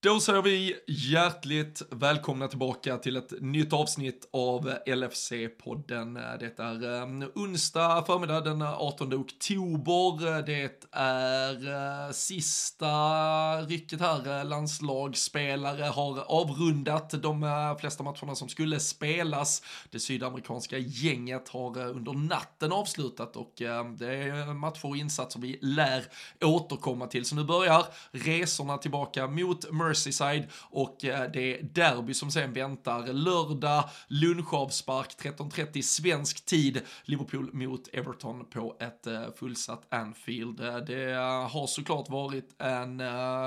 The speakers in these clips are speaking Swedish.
Då säger vi hjärtligt välkomna tillbaka till ett nytt avsnitt av LFC-podden. Det är ehm, onsdag förmiddag den 18 oktober. Det är eh, sista rycket här. Landslagsspelare har avrundat de eh, flesta matcherna som skulle spelas. Det sydamerikanska gänget har eh, under natten avslutat och ehm, det är matcher och insatser vi lär återkomma till. Så nu börjar resorna tillbaka mot Merseyside och eh, det är derby som sen väntar. Lördag, lunchavspark 13.30 svensk tid. Liverpool mot Everton på ett eh, fullsatt Anfield. Eh, det har såklart varit en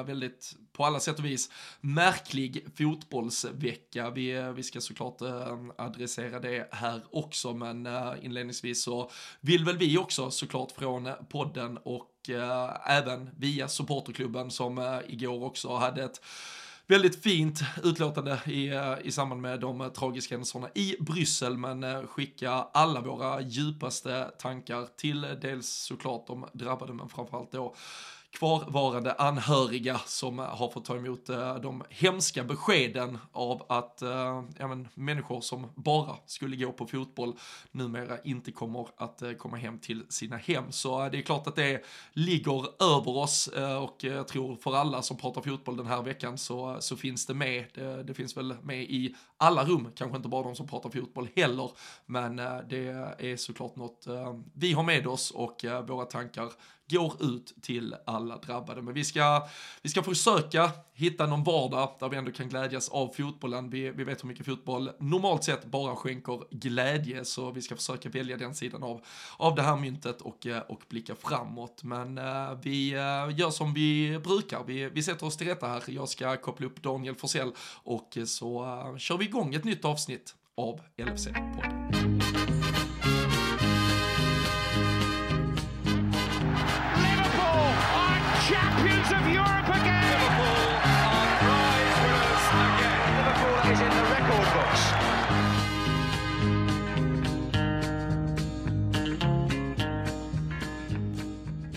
väldigt, på alla sätt och vis, märklig fotbollsvecka. Vi, eh, vi ska såklart eh, adressera det här också, men eh, inledningsvis så vill väl vi också såklart från podden och även via supporterklubben som igår också hade ett väldigt fint utlåtande i, i samband med de tragiska händelserna i Bryssel, men skicka alla våra djupaste tankar till dels såklart de drabbade, men framförallt då kvarvarande anhöriga som eh, har fått ta emot eh, de hemska beskeden av att eh, ja, men, människor som bara skulle gå på fotboll numera inte kommer att komma hem till sina hem. Så det är klart att det ligger över oss och jag tror för alla som pratar fotboll den här veckan så, så finns det med. Det, det finns väl med i alla rum, kanske inte bara de som pratar fotboll heller, men det är såklart något vi har med oss och våra tankar går ut till alla drabbade. Men vi ska, vi ska försöka hitta någon vardag där vi ändå kan glädjas av fotbollen. Vi, vi vet hur mycket fotboll normalt sett bara skänker glädje, så vi ska försöka välja den sidan av, av det här myntet och, eh, och blicka framåt. Men uh, vi uh, gör som vi brukar, vi, vi sätter oss till rätta här. Jag ska koppla upp Daniel Forsell och så uh, kör vi igång ett nytt avsnitt av LFC-podden.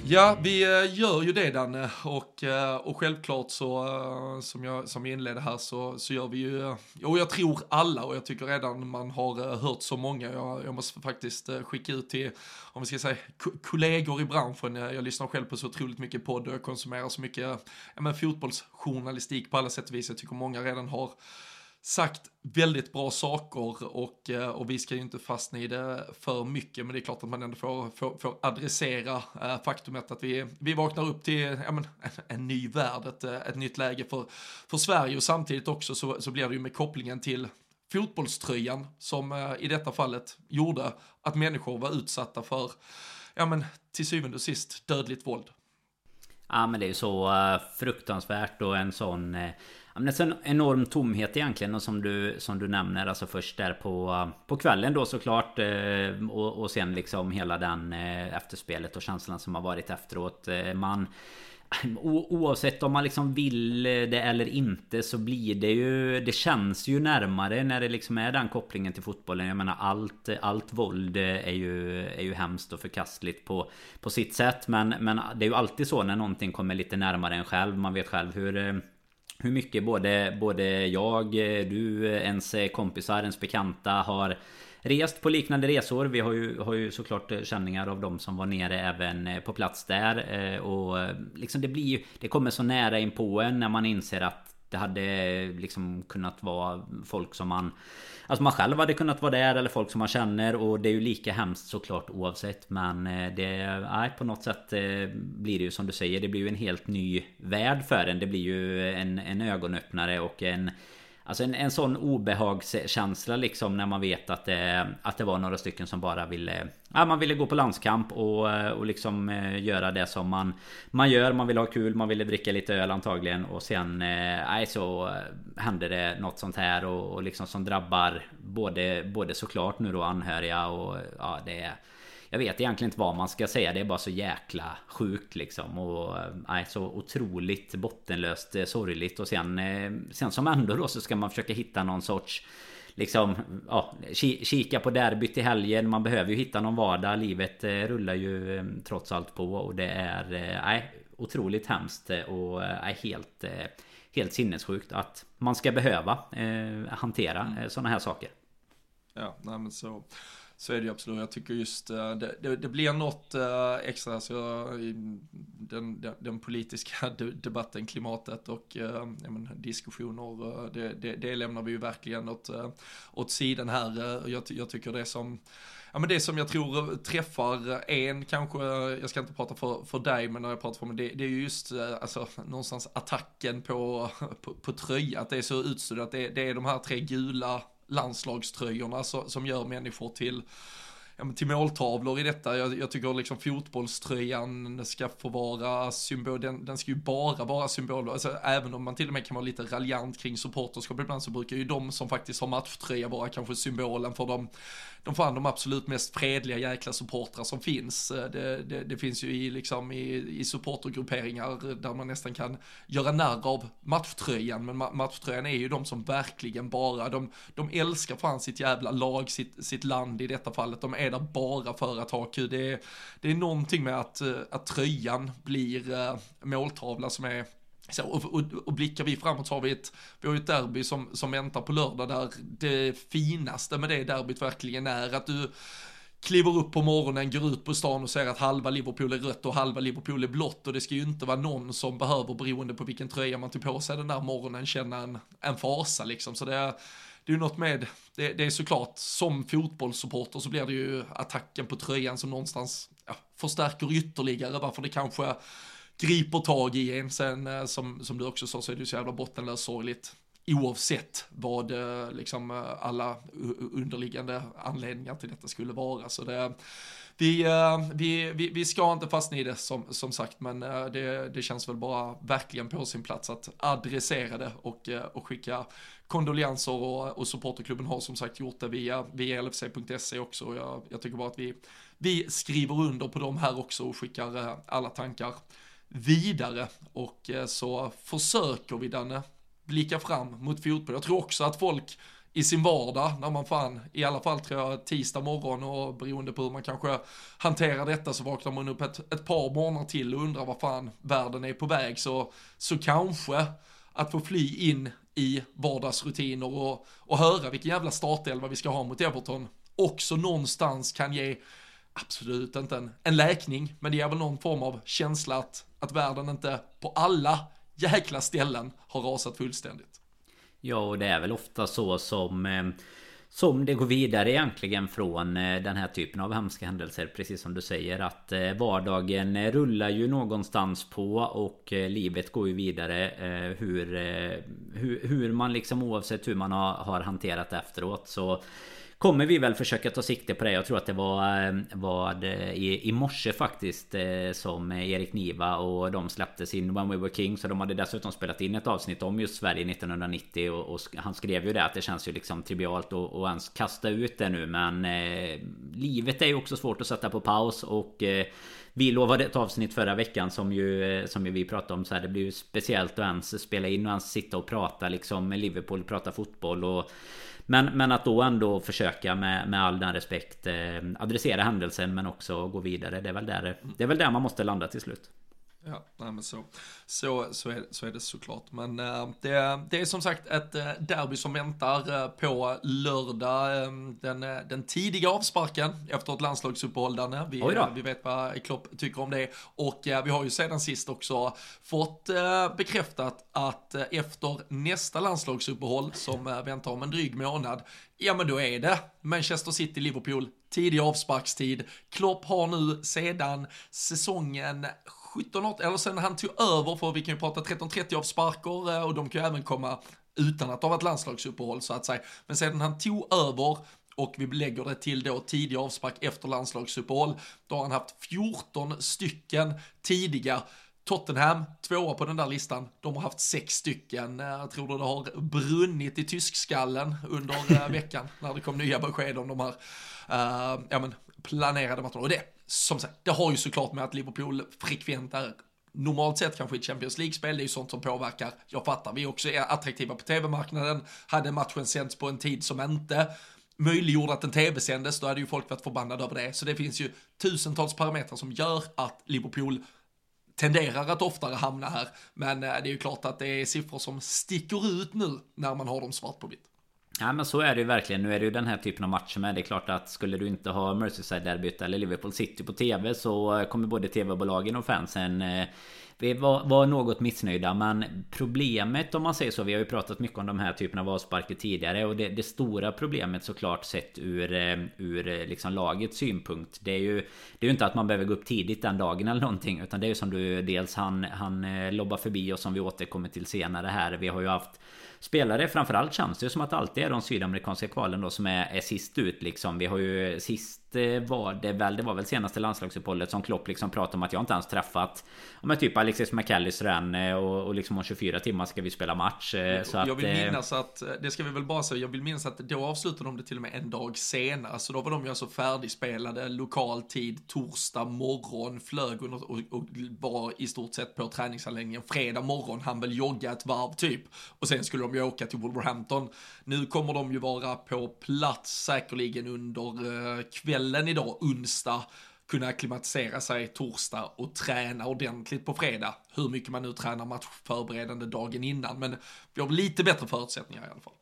Ja, vi eh, gör ju det Danne. Och, eh, och självklart så eh, som jag, som jag inledde här så, så gör vi ju, och jag tror alla och jag tycker redan man har hört så många, jag, jag måste faktiskt skicka ut till, om vi ska säga kollegor i branschen, jag, jag lyssnar själv på så otroligt mycket podd och jag konsumerar så mycket ja, men fotbollsjournalistik på alla sätt och vis, jag tycker många redan har sagt väldigt bra saker och, eh, och vi ska ju inte fastna i det för mycket men det är klart att man ändå får, får, får adressera eh, faktumet att vi, vi vaknar upp till ja, men, en ny värld, ett, eh, ett nytt läge för, för Sverige och samtidigt också så, så blir det ju med kopplingen till fotbollströjan som i detta fallet gjorde att människor var utsatta för, ja men till syvende och sist, dödligt våld. Ja men det är ju så fruktansvärt och en sån men det är en enorm tomhet egentligen och som du, som du nämner alltså först där på, på kvällen då såklart eh, och, och sen liksom hela den eh, efterspelet och känslan som har varit efteråt. Eh, man Oavsett om man liksom vill det eller inte så blir det ju Det känns ju närmare när det liksom är den kopplingen till fotbollen Jag menar allt Allt våld är ju Är ju hemskt och förkastligt på På sitt sätt men Men det är ju alltid så när någonting kommer lite närmare en själv Man vet själv hur hur mycket både, både jag, du, ens kompisar, ens bekanta har rest på liknande resor. Vi har ju, har ju såklart känningar av de som var nere även på plats där. Eh, och liksom det blir ju, det kommer så nära in på en när man inser att det hade liksom kunnat vara folk som man Alltså man själv hade kunnat vara där eller folk som man känner och det är ju lika hemskt såklart oavsett Men eh, det, nej på något sätt eh, blir det ju som du säger. Det blir ju en helt ny värld för en. Det blir ju en, en ögonöppnare och en Alltså en, en sån obehagskänsla liksom när man vet att det, att det var några stycken som bara ville Ja man ville gå på landskamp och, och liksom eh, göra det som man Man gör, man vill ha kul, man ville dricka lite öl antagligen och sen eh, Nej så eh, hände det något sånt här och, och liksom som drabbar Både, både såklart nu då anhöriga och ja det är jag vet egentligen inte vad man ska säga. Det är bara så jäkla sjukt liksom. Och nej, så otroligt bottenlöst eh, sorgligt. Och sen, eh, sen som ändå då så ska man försöka hitta någon sorts Liksom ja, kika på derbyt i helgen. Man behöver ju hitta någon vardag. Livet eh, rullar ju trots allt på. Och det är nej, otroligt hemskt och är helt helt sinnessjukt att man ska behöva eh, hantera eh, sådana här saker. Ja, nej men så. Så är det ju absolut. Jag tycker just eh, det, det, det, blir något eh, extra, så den, den, den, politiska debatten, klimatet och eh, men, diskussioner, det, det, det, lämnar vi ju verkligen åt, åt sidan här. Jag, jag tycker det som Ja men det som jag tror träffar en kanske, jag ska inte prata för, för dig men när jag pratar för mig, det, det är ju just alltså, någonstans attacken på, på, på tröja, att det är så utstuderat, det, det är de här tre gula landslagströjorna så, som gör människor till ja, till måltavlor i detta. Jag, jag, tycker liksom fotbollströjan ska få vara symbol, den, den ska ju bara vara symbol, alltså, även om man till och med kan vara lite raljant kring supporterskap ibland så brukar ju de som faktiskt har matchtröja vara kanske symbolen för de de fan de absolut mest fredliga jäkla supportrar som finns. Det, det, det, finns ju i, liksom, i, i supportergrupperingar där man nästan kan göra narr av matchtröjan, men matchtröjan är ju de som verkligen bara, de, de älskar fan sitt jävla lag, sitt, sitt land i detta fallet, de är där bara för att ha kul. Det är, det är någonting med att, eh, att tröjan blir eh, måltavla som är så, och, och, och, blickar vi framåt så har vi ett, vi har ett derby som, som väntar på lördag där det finaste med det derbyt verkligen är att du kliver upp på morgonen, går ut på stan och ser att halva Liverpool är rött och halva Liverpool är blått och det ska ju inte vara någon som behöver, beroende på vilken tröja man tar på sig den där morgonen, känna en, en fasa liksom. Så det är, det är ju något med, det, det är såklart, som fotbollssupporter så blir det ju attacken på tröjan som någonstans ja, förstärker ytterligare varför det kanske griper tag i en. Sen eh, som, som du också sa så är det ju så jävla bottenlöst sorgligt oavsett vad eh, liksom eh, alla underliggande anledningar till detta skulle vara. Så det, vi, eh, vi, vi, vi ska inte fastna i det som, som sagt, men eh, det, det känns väl bara verkligen på sin plats att adressera det och, eh, och skicka kondolenser och, och supporterklubben har som sagt gjort det via, via lfc.se också. Jag, jag tycker bara att vi, vi skriver under på dem här också och skickar alla tankar vidare och så försöker vi Danne blicka fram mot fotboll. Jag tror också att folk i sin vardag, när man fan, i alla fall tror jag tisdag morgon och beroende på hur man kanske hanterar detta så vaknar man upp ett, ett par morgnar till och undrar vad fan världen är på väg så, så kanske att få fly in i vardagsrutiner och, och höra vilken jävla startelva vi ska ha mot Everton också någonstans kan ge absolut inte en, en läkning, men det ger väl någon form av känsla att, att världen inte på alla jäkla ställen har rasat fullständigt. Ja, och det är väl ofta så som eh, som det går vidare egentligen från eh, den här typen av hemska händelser. Precis som du säger att eh, vardagen rullar ju någonstans på och livet går ju vidare hur, hur, hur man liksom oavsett hur man har, har hanterat efteråt. Så Kommer vi väl försöka ta sikte på det. Jag tror att det var, eh, var eh, i, i morse faktiskt eh, Som Erik Niva och de släppte sin When We Were King Så de hade dessutom spelat in ett avsnitt om just Sverige 1990 och, och han skrev ju det att det känns ju liksom trivialt att, att ens kasta ut det nu. Men eh, Livet är ju också svårt att sätta på paus och eh, vi lovade ett avsnitt förra veckan som ju, eh, som ju vi pratade om. Så här, Det blir ju speciellt att ens spela in och ens sitta och prata liksom med Liverpool, prata fotboll och men, men att då ändå försöka med, med all den respekt eh, adressera händelsen men också gå vidare. Det är väl där, det är väl där man måste landa till slut. Ja, nej men så, så, så, är, så är det såklart. Men äh, det, det är som sagt ett äh, derby som väntar äh, på lördag. Ehm, den, den tidiga avsparken efter ett landslagsuppehåll där vi, vi vet vad Klopp tycker om det. Och vi har ju sedan sist också fått bekräftat att efter nästa landslagsuppehåll som väntar om en dryg månad, ja men då är det Manchester City-Liverpool tidig avsparkstid. Klopp har nu sedan säsongen 17, 18, eller sen han tog över, för vi kan ju prata 13-30 avsparkar eh, och de kan ju även komma utan att ha varit landslagsuppehåll så att säga. Men sedan han tog över och vi lägger det till då tidig avspark efter landslagsuppehåll, då har han haft 14 stycken tidiga Tottenham, tvåa på den där listan, de har haft sex stycken. Eh, jag tror det har brunnit i tyskskallen under eh, veckan när det kom nya besked om de här uh, ja, men, planerade matcherna. Och det som sagt, det har ju såklart med att Liverpool frekvent är normalt sett kanske i Champions League-spel, det är ju sånt som påverkar. Jag fattar, vi också är attraktiva på tv-marknaden, hade matchen sänts på en tid som inte möjliggjorde att den tv-sändes, då hade ju folk varit förbannade över det. Så det finns ju tusentals parametrar som gör att Liverpool tenderar att oftare hamna här. Men eh, det är ju klart att det är siffror som sticker ut nu när man har dem svart på vitt. Ja men så är det ju verkligen. Nu är det ju den här typen av matcher med. Det är klart att skulle du inte ha Merseyside-derbyt eller Liverpool City på TV så kommer både TV-bolagen och fansen eh, vi var, var, något missnöjda men problemet om man säger så Vi har ju pratat mycket om de här typerna av avsparker tidigare Och det, det stora problemet såklart sett ur, eh, ur eh, liksom lagets synpunkt Det är ju Det är ju inte att man behöver gå upp tidigt den dagen eller någonting Utan det är ju som du dels han, han lobbar förbi och som vi återkommer till senare här Vi har ju haft spelare. Framförallt känns det som att det alltid är de sydamerikanska kvalen då som är, är sist ut liksom. Vi har ju sist var det väl, det var väl senaste landslagsuppehållet som Klopp liksom pratade om att jag inte ens träffat Men typ Alexis McAllister än eh, och, och liksom om 24 timmar ska vi spela match. Eh, så jag vill minnas att, det ska vi väl bara säga, jag vill minnas att då avslutade de det till och med en dag senare. Så då var de ju alltså färdigspelade lokal tid, torsdag morgon, flög och, och, och var i stort sett på träningsanläggningen. Fredag morgon han väl jogga ett varv typ. Och sen skulle de ju åka till Wolverhampton. Nu kommer de ju vara på plats säkerligen under eh, kvällen idag, onsdag kunna klimatisera sig torsdag och träna ordentligt på fredag. Hur mycket man nu tränar matchförberedande dagen innan, men vi har lite bättre förutsättningar i alla fall.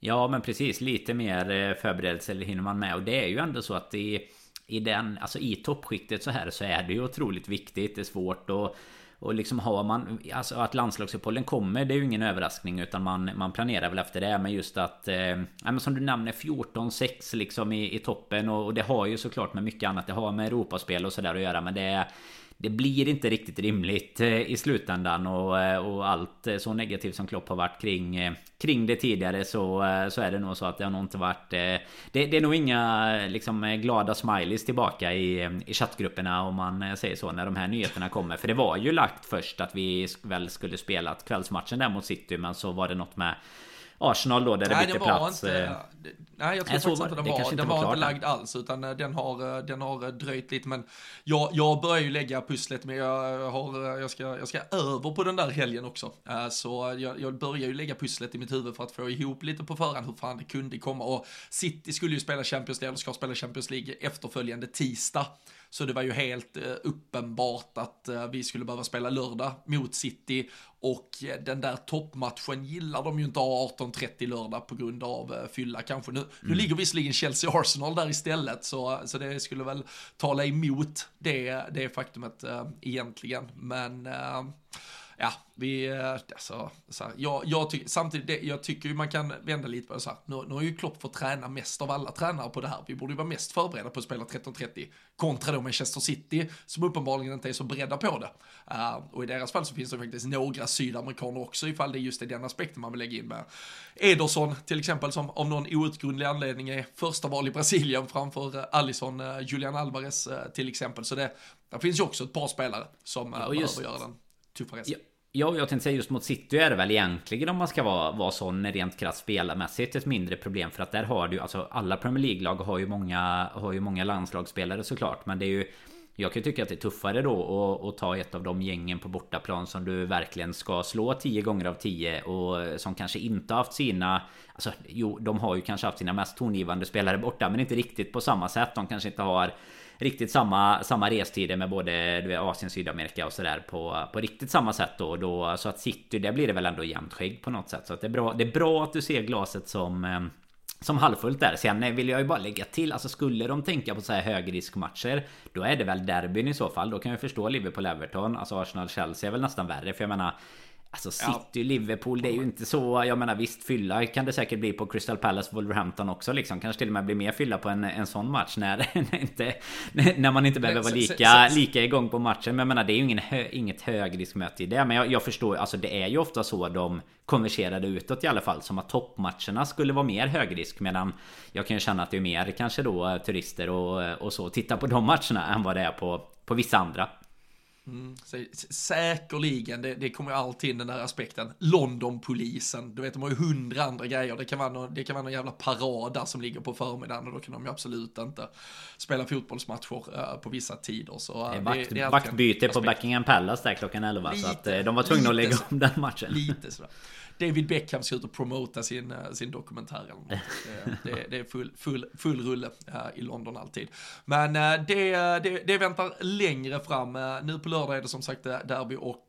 Ja, men precis. Lite mer eh, förberedelser hinner man med. Och det är ju ändå så att i, i den, alltså i toppskiktet så här så är det ju otroligt viktigt. Det är svårt att och liksom har man Alltså att landslagsuppehållen kommer Det är ju ingen överraskning Utan man, man planerar väl efter det. Men just att eh, men Som du nämner 14-6 liksom i, i toppen. Och, och, det har ju såklart med mycket annat Det har med Europaspel och sådär att göra. Men det är det blir inte riktigt rimligt eh, i slutändan och, eh, och allt eh, så negativt som Klopp har varit kring Kring det tidigare så, så är det nog så att det har nog inte varit det, det är nog inga liksom glada smileys tillbaka i, i chattgrupperna om man säger så när de här nyheterna kommer. För det var ju lagt först att vi väl skulle spela kvällsmatchen där mot City Men så var det något med Arsenal då där det bytte plats. Inte, eh, nej, jag tror faktiskt inte den var, den var inte lagd alls, utan eh, den har, eh, den har dröjt lite. Men jag, jag börjar ju lägga pusslet, men jag, har, jag, ska, jag ska över på den där helgen också. Så jag, jag börjar ju lägga pusslet i mitt huvud för att få ihop lite på förhand hur fan det kunde komma. Och City skulle ju spela Champions League, eller ska spela Champions League efterföljande tisdag. Så det var ju helt eh, uppenbart att eh, vi skulle behöva spela lördag mot City och eh, den där toppmatchen gillar de ju inte ha 18.30 lördag på grund av fylla kanske. Nu, mm. nu ligger visserligen Chelsea-Arsenal där istället så, så det skulle väl tala emot det, det faktumet egentligen. Men ja, vi, eh, alltså, så här, jag, jag tycker, samtidigt, det, jag tycker ju man kan vända lite på det så här, nu, nu har ju Klopp fått träna mest av alla tränare på det här, vi borde ju vara mest förberedda på att spela 13.30, kontra då Manchester City, som uppenbarligen inte är så beredda på det. Uh, och i deras fall så finns det faktiskt några sydamerikaner också, ifall det just är den aspekten man vill lägga in med. Ederson till exempel, som av någon outgrundlig anledning är första val i Brasilien framför uh, Alisson, Julian Alvarez till exempel, så det, där finns ju också ett par spelare som ja, behöver göra den Tufares. Ja. Ja, jag tänkte säga just mot City är det väl egentligen om man ska vara, vara sån rent krasst spelarmässigt ett mindre problem för att där har du alltså alla Premier League-lag har ju många har ju många landslagsspelare såklart men det är ju jag kan tycka att det är tuffare då att ta ett av de gängen på bortaplan som du verkligen ska slå 10 gånger av 10 och som kanske inte haft sina Alltså jo, de har ju kanske haft sina mest tongivande spelare borta men inte riktigt på samma sätt. De kanske inte har riktigt samma, samma restider med både du vet, Asien, Sydamerika och sådär på, på riktigt samma sätt då, då. Så att City, där blir det väl ändå jämnt skägg på något sätt. Så att det är bra, det är bra att du ser glaset som eh, som halvfullt där. Sen eh, vill jag ju bara lägga till, alltså skulle de tänka på så här högriskmatcher Då är det väl derbyn i så fall. Då kan jag förstå Liverpool-Everton. Alltså Arsenal-Chelsea är väl nästan värre. För jag menar Alltså City, ja. Liverpool, det är ju inte så... Jag menar visst, fylla kan det säkert bli på Crystal Palace, Wolverhampton också liksom. Kanske till och med bli mer fylla på en, en sån match när, inte, när man inte behöver vara lika, lika igång på matchen. Men jag menar, det är ju ingen hö, inget högriskmöte i det. Men jag, jag förstår, alltså det är ju ofta så de konverserade utåt i alla fall. Som att toppmatcherna skulle vara mer högrisk. Medan jag kan ju känna att det är mer kanske då turister och, och så. Titta på de matcherna än vad det är på, på vissa andra. Mm, säkerligen, det, det kommer ju alltid in den där aspekten. Londonpolisen, du vet de har ju hundra andra grejer. Det kan vara någon, det kan vara någon jävla parad där som ligger på förmiddagen och då kan de ju absolut inte spela fotbollsmatcher uh, på vissa tider. Så, uh, vakt, det, det vaktbyte på Buckingham Palace där klockan 11 lite, så att uh, de var tvungna att lägga om den matchen. Lite sådär. David Beckham ska ut och promota sin, eh, sin dokumentär eller något. Det, det, det är full, full, full rulle eh, i London alltid. Men eh, det, det, det väntar längre fram. Nu på lördag är det som sagt derby och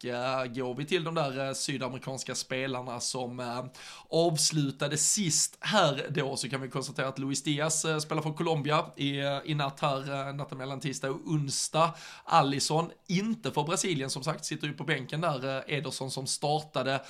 går vi till de där sydamerikanska spelarna som avslutade sist här då så kan vi konstatera att Luis Diaz spelar för Colombia i, i natt här, natten mellan tisdag och onsdag. Allison, inte för Brasilien som sagt, sitter ju på bänken där. Ederson som startade,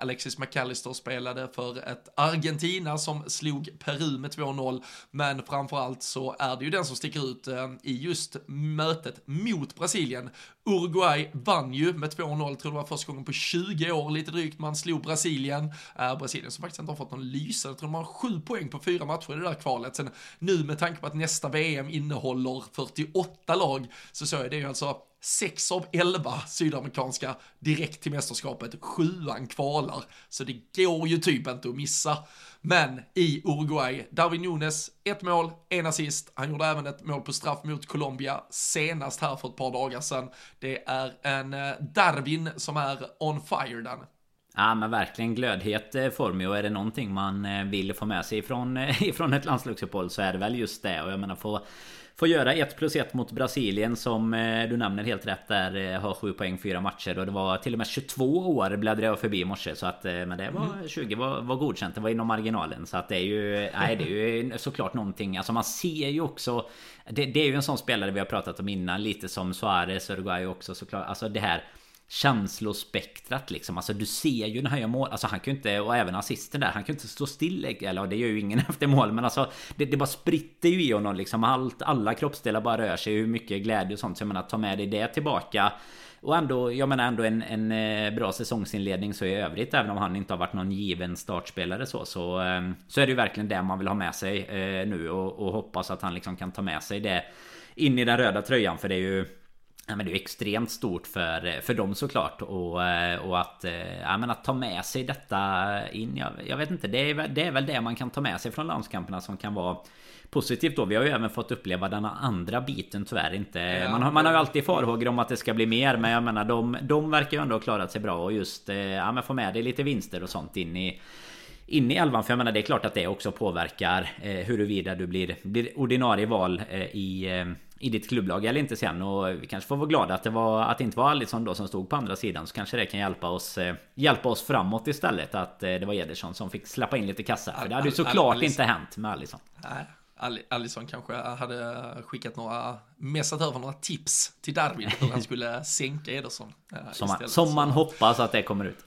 Alexis McAllister spelade för ett Argentina som slog Peru med 2-0, men framförallt så är det ju den som sticker ut eh, i just mötet mot Brasilien. Uruguay vann ju med 2-0, tror det var första gången på 20 år lite drygt man slog Brasilien. Äh, Brasilien som faktiskt inte har fått någon lysande, jag tror de har 7 poäng på fyra matcher i det där kvalet. Sen nu med tanke på att nästa VM innehåller 48 lag så såg jag det ju alltså sex av elva sydamerikanska direkt till mästerskapet, sjuan kvalar. Så det går ju typ inte att missa. Men i Uruguay, Darwin Nunes, ett mål, en assist. Han gjorde även ett mål på straff mot Colombia senast här för ett par dagar sedan. Det är en eh, Darwin som är on fire, den. Ja men verkligen glödhet eh, form och är det någonting man eh, vill få med sig ifrån, eh, ifrån ett landslagsuppehåll så är det väl just det och jag menar få Får göra 1 plus 1 mot Brasilien som eh, du nämner helt rätt där eh, Har 7 poäng 4 matcher. Och det var till och med 22 år bläddrade jag förbi i morse så att eh, Men det var 20 mm. var, var godkänt. Det var inom marginalen så att det är ju Nej det är ju såklart någonting. Alltså man ser ju också det, det är ju en sån spelare vi har pratat om innan Lite som Suarez Uruguay också såklart. Alltså det här känslospektrat liksom. Alltså du ser ju när han gör mål. Alltså han kan ju inte, och även assisten där, han kan ju inte stå still. Eller det gör ju ingen efter mål. Men alltså det, det bara spritter ju i honom liksom. Allt, alla kroppsdelar bara rör sig. Hur mycket glädje och sånt. Så jag menar ta med dig det tillbaka. Och ändå, jag menar ändå en, en eh, bra säsongsinledning så i övrigt Även om han inte har varit någon given startspelare så Så, ehm, så är det ju verkligen det man vill ha med sig eh, nu och, och hoppas att han liksom kan ta med sig det In i den röda tröjan för det är ju Ja, men det är extremt stort för, för dem såklart. Och, eh, och att, eh, ja, men att ta med sig detta in jag, jag vet inte, det är, det är väl det man kan ta med sig från landskamperna som kan vara Positivt då, vi har ju även fått uppleva den andra biten tyvärr inte. Ja, man, har, man har ju alltid farhågor om att det ska bli mer Men jag menar de, de verkar ju ändå ha klarat sig bra och just eh, Ja men få med dig lite vinster och sånt in i in i elvan. För jag menar det är klart att det också påverkar eh, huruvida du blir, blir ordinarie val eh, i, i ditt klubblag eller inte sen. Och vi kanske får vara glada att det, var, att det inte var Alisson då som stod på andra sidan. Så kanske det kan hjälpa oss, eh, hjälpa oss framåt istället. Att eh, det var Ederson som fick släppa in lite kassa. För det hade ju såklart inte hänt med Alisson. Nej. Alisson kanske hade skickat några, messat över några tips till Darwin hur han skulle sänka Ederson. Eh, som man, som man hoppas att det kommer ut.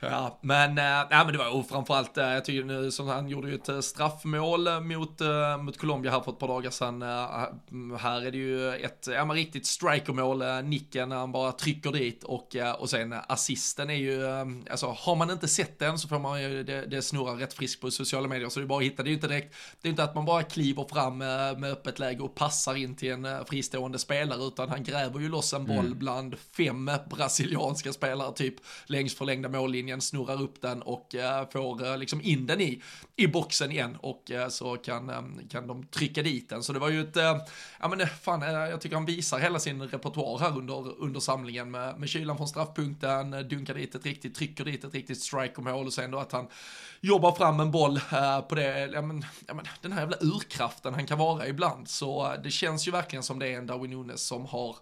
Ja, men, äh, ja, men det var ju framförallt, äh, jag tycker nu som han gjorde ju ett äh, straffmål mot, äh, mot Colombia här för ett par dagar sedan. Äh, här är det ju ett, ja men riktigt strikermål, äh, nicken när han bara trycker dit och, och sen assisten är ju, alltså har man inte sett den så får man ju, det, det snurrar rätt friskt på sociala medier så det är bara att hitta, det är ju inte direkt, det är inte att man bara kliver fram med öppet läge och passar in till en fristående spelare utan han gräver ju loss en boll mm. bland fem brasilianska spelare typ längs förlängda mållinjen backlinjen, snurrar upp den och eh, får eh, liksom in den i, i boxen igen och eh, så kan, kan de trycka dit den. Så det var ju ett, ja men fan, jag tycker han visar hela sin repertoar här under, under samlingen med, med kylan från straffpunkten, dunkar dit ett riktigt, trycker dit ett riktigt strike-mål och sen då att han jobbar fram en boll på det, ja men, ja men den här jävla urkraften han kan vara ibland. Så det känns ju verkligen som det är en Darwin Nunes som har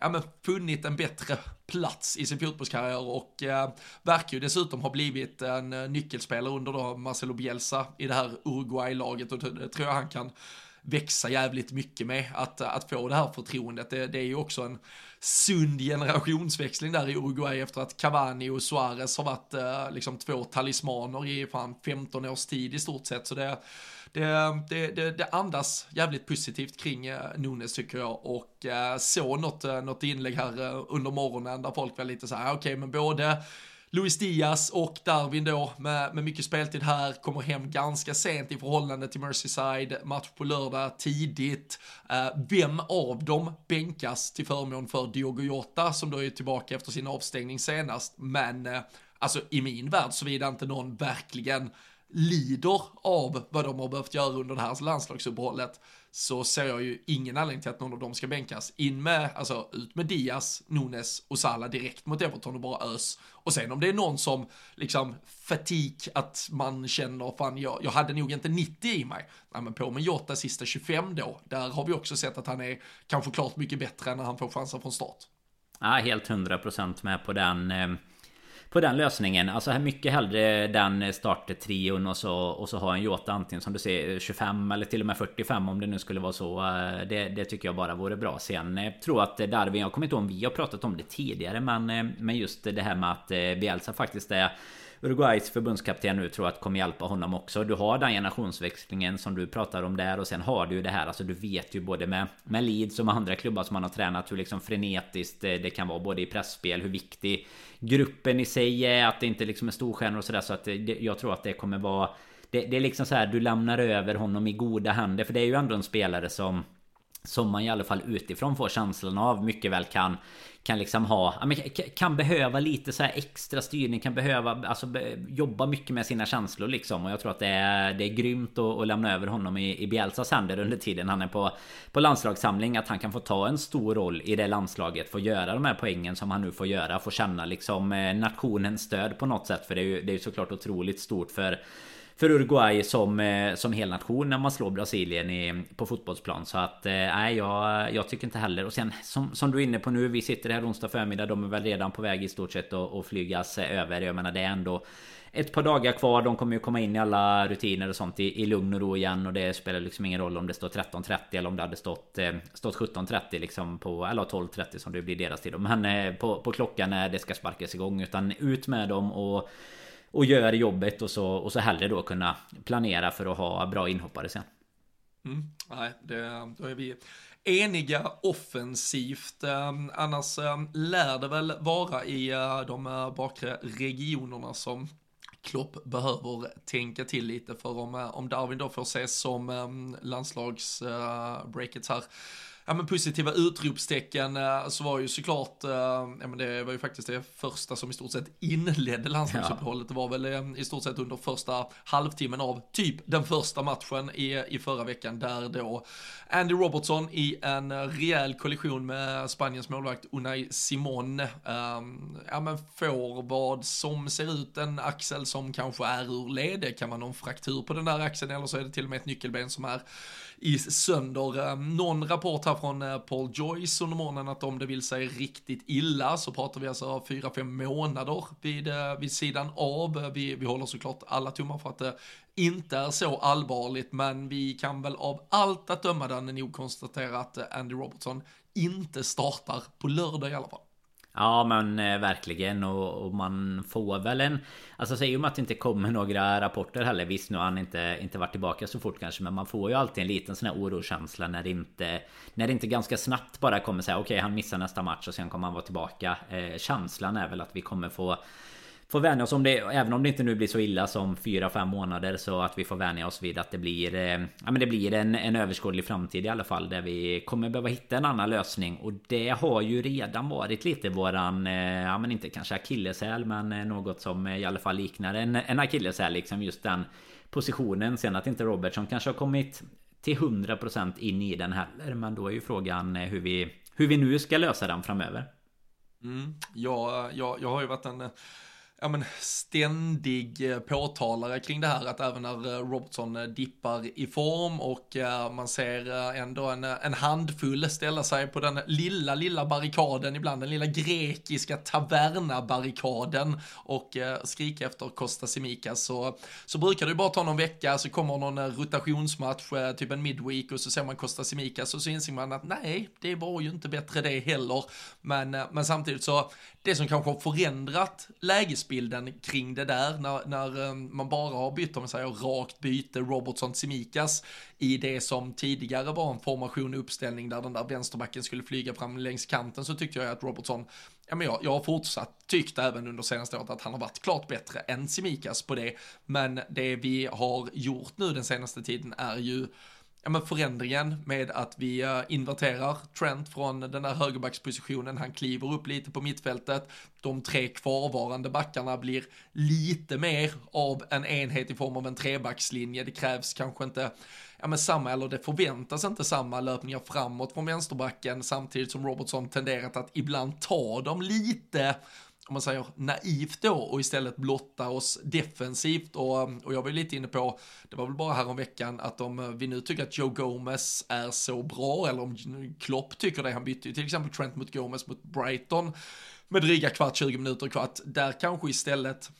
ja, men funnit en bättre plats i sin fotbollskarriär och eh, verkar ju dessutom ha blivit en eh, nyckelspelare under då Marcelo Bielsa i det här Uruguay-laget och det tror jag han kan växa jävligt mycket med att, eh, att få det här förtroendet. Det, det är ju också en sund generationsväxling där i Uruguay efter att Cavani och Suarez har varit eh, liksom två talismaner i fan 15 års tid i stort sett. Så det det, det, det, det andas jävligt positivt kring eh, Nunes tycker jag. Och eh, såg så något, eh, något inlägg här under morgonen där folk var lite så här, ah, okej okay, men både Luis Diaz och Darwin då med, med mycket speltid här kommer hem ganska sent i förhållande till Merseyside, match på lördag tidigt. vem av dem bänkas till förmån för Diogo Jota som då är tillbaka efter sin avstängning senast, men alltså i min värld såvida inte någon verkligen lider av vad de har behövt göra under det här landslagsuppehållet så ser jag ju ingen anledning till att någon av dem ska bänkas. In med, alltså ut med Diaz, Nunes och Salah direkt mot Everton och bara ös. Och sen om det är någon som liksom fatik att man känner, fan jag, jag hade nog inte 90 i mig. Nej men på med Jota sista 25 då, där har vi också sett att han är kanske klart mycket bättre när han får chansen från start. Ja, helt 100% med på den. Eh, på den lösningen. Alltså mycket hellre den starttrion och så, och så ha en Jota antingen som du ser 25 eller till och med 45 om det nu skulle vara så. Eh, det, det tycker jag bara vore bra. Sen Jag tror att Darwin, jag kommer inte ihåg om vi har pratat om det tidigare men, eh, men just det här med att Bielsa faktiskt är Uruguays förbundskapten nu tror att kommer hjälpa honom också. Du har den generationsväxlingen som du pratar om där och sen har du ju det här. Alltså du vet ju både med, med Leeds och med andra klubbar som han har tränat hur liksom frenetiskt eh, det kan vara både i pressspel hur viktig gruppen i sig är. Att det inte liksom är storstjärnor och sådär. Så att det, jag tror att det kommer vara det, det, är liksom så här du lämnar över honom i goda händer. För det är ju ändå en spelare som som man i alla fall utifrån får känslan av mycket väl kan kan liksom ha. Kan behöva lite så här extra styrning kan behöva alltså jobba mycket med sina känslor liksom. Och jag tror att det är det är grymt att, att lämna över honom i, i Bielsas händer under tiden han är på på landslagssamling att han kan få ta en stor roll i det landslaget få göra de här poängen som han nu får göra få känna liksom eh, nationens stöd på något sätt. För det är ju det är såklart otroligt stort för för Uruguay som, eh, som hel nation när man slår Brasilien i, på fotbollsplan. Så att eh, nej, jag, jag tycker inte heller. Och sen som, som du är inne på nu, vi sitter här onsdag förmiddag. De är väl redan på väg i stort sett att flygas eh, över. Jag menar det är ändå ett par dagar kvar. De kommer ju komma in i alla rutiner och sånt i, i lugn och ro igen. Och det spelar liksom ingen roll om det står 13.30 eller om det hade stått, eh, stått 17.30 liksom på, eller 12.30 som det blir deras tid. Men eh, på, på klockan när det ska sparkas igång. Utan ut med dem och och gör jobbet och så, och så hellre då kunna planera för att ha bra inhoppare sen. Mm, nej, det, då är vi eniga offensivt. Ehm, annars ehm, lär det väl vara i eh, de eh, bakre regionerna som Klopp behöver tänka till lite för om, eh, om Darwin då får ses som ehm, landslagsbreaket här ja, men positiva utropstecken eh, så var ju såklart, eh, ja, men det var ju faktiskt det första som i stort sett inledde landslagsuppehållet. Det var väl eh, i stort sett under första halvtimmen av typ den första matchen i, i förra veckan där då Andy Robertson i en rejäl kollision med Spaniens målvakt Unai Simon um, ehm, ja, men får vad som ser ut en axel som kanske är ur led. Det kan vara någon fraktur på den där axeln eller så är det till och med ett nyckelben som är i sönder. Ehm, någon rapport här från eh, Paul Joyce under morgonen att om det vill sig riktigt illa så pratar vi alltså 4-5 månader vid, eh, vid sidan av. Vi, vi håller såklart alla tummar för att det inte är så allvarligt, men vi kan väl av allt att döma den nog konstatera att eh, Andy Robertson inte startar på lördag i alla fall. Ja men eh, verkligen. Och, och, man får väl en Alltså säger man att det inte kommer några rapporter heller. Visst nu har han inte, inte varit tillbaka så fort kanske Men man får ju alltid en liten sån här oroskänsla när det inte När det inte ganska snabbt bara kommer säga okej okay, han missar nästa match och sen kommer han vara tillbaka. Eh, Känslan är väl att vi kommer få Får vänja oss om det Även om det inte nu blir så illa som 4-5 månader Så att vi får vänja oss vid att det blir eh, Ja men det blir en, en överskådlig framtid i alla fall Där vi kommer behöva hitta en annan lösning. Och det har ju redan varit lite våran eh, Ja men inte kanske akilleshäl Men eh, något som i alla fall liknar en, en akilleshäl liksom just den Positionen. Sen att inte Robertson kanske har kommit Till 100% in i den heller Men då är ju frågan eh, hur vi Hur vi nu ska lösa den framöver. Mm, ja, jag, jag har ju varit en eh, ja, men ständig eh, påtalare kring det här att även när eh, Robertson eh, dippar i form och man ser ändå en, en handfull ställa sig på den lilla, lilla barrikaden, ibland den lilla grekiska taverna-barrikaden och skrika efter Costa Simikas så, så brukar det ju bara ta någon vecka så kommer någon rotationsmatch, typ en midweek och så ser man Costa Simikas och så inser man att nej, det var ju inte bättre det heller. Men, men samtidigt så, det som kanske har förändrat lägesbilden kring det där när, när ehm, man bara har bytt, om man säger rakt byte Robertson Simikas i det som tidigare var en formation och uppställning där den där vänsterbacken skulle flyga fram längs kanten så tyckte jag att Robertson, ja men jag, jag har fortsatt tyckt även under senaste året att han har varit klart bättre än Simikas på det, men det vi har gjort nu den senaste tiden är ju ja, men förändringen med att vi eh, inverterar Trent från den där högerbackspositionen. Han kliver upp lite på mittfältet. De tre kvarvarande backarna blir lite mer av en enhet i form av en trebackslinje. Det krävs kanske inte ja, men samma, eller det förväntas inte samma löpningar framåt från vänsterbacken samtidigt som Robertson tenderat att ibland ta dem lite om man säger naivt då och istället blotta oss defensivt. Och, um, och jag var lite inne på, det var väl bara här om veckan att om uh, vi nu tycker att Joe Gomez är så bra eller om Klopp tycker det, han bytte ju till exempel Trent mot Gomez mot Brighton med dryga kvart, 20 minuter kvart, där kanske istället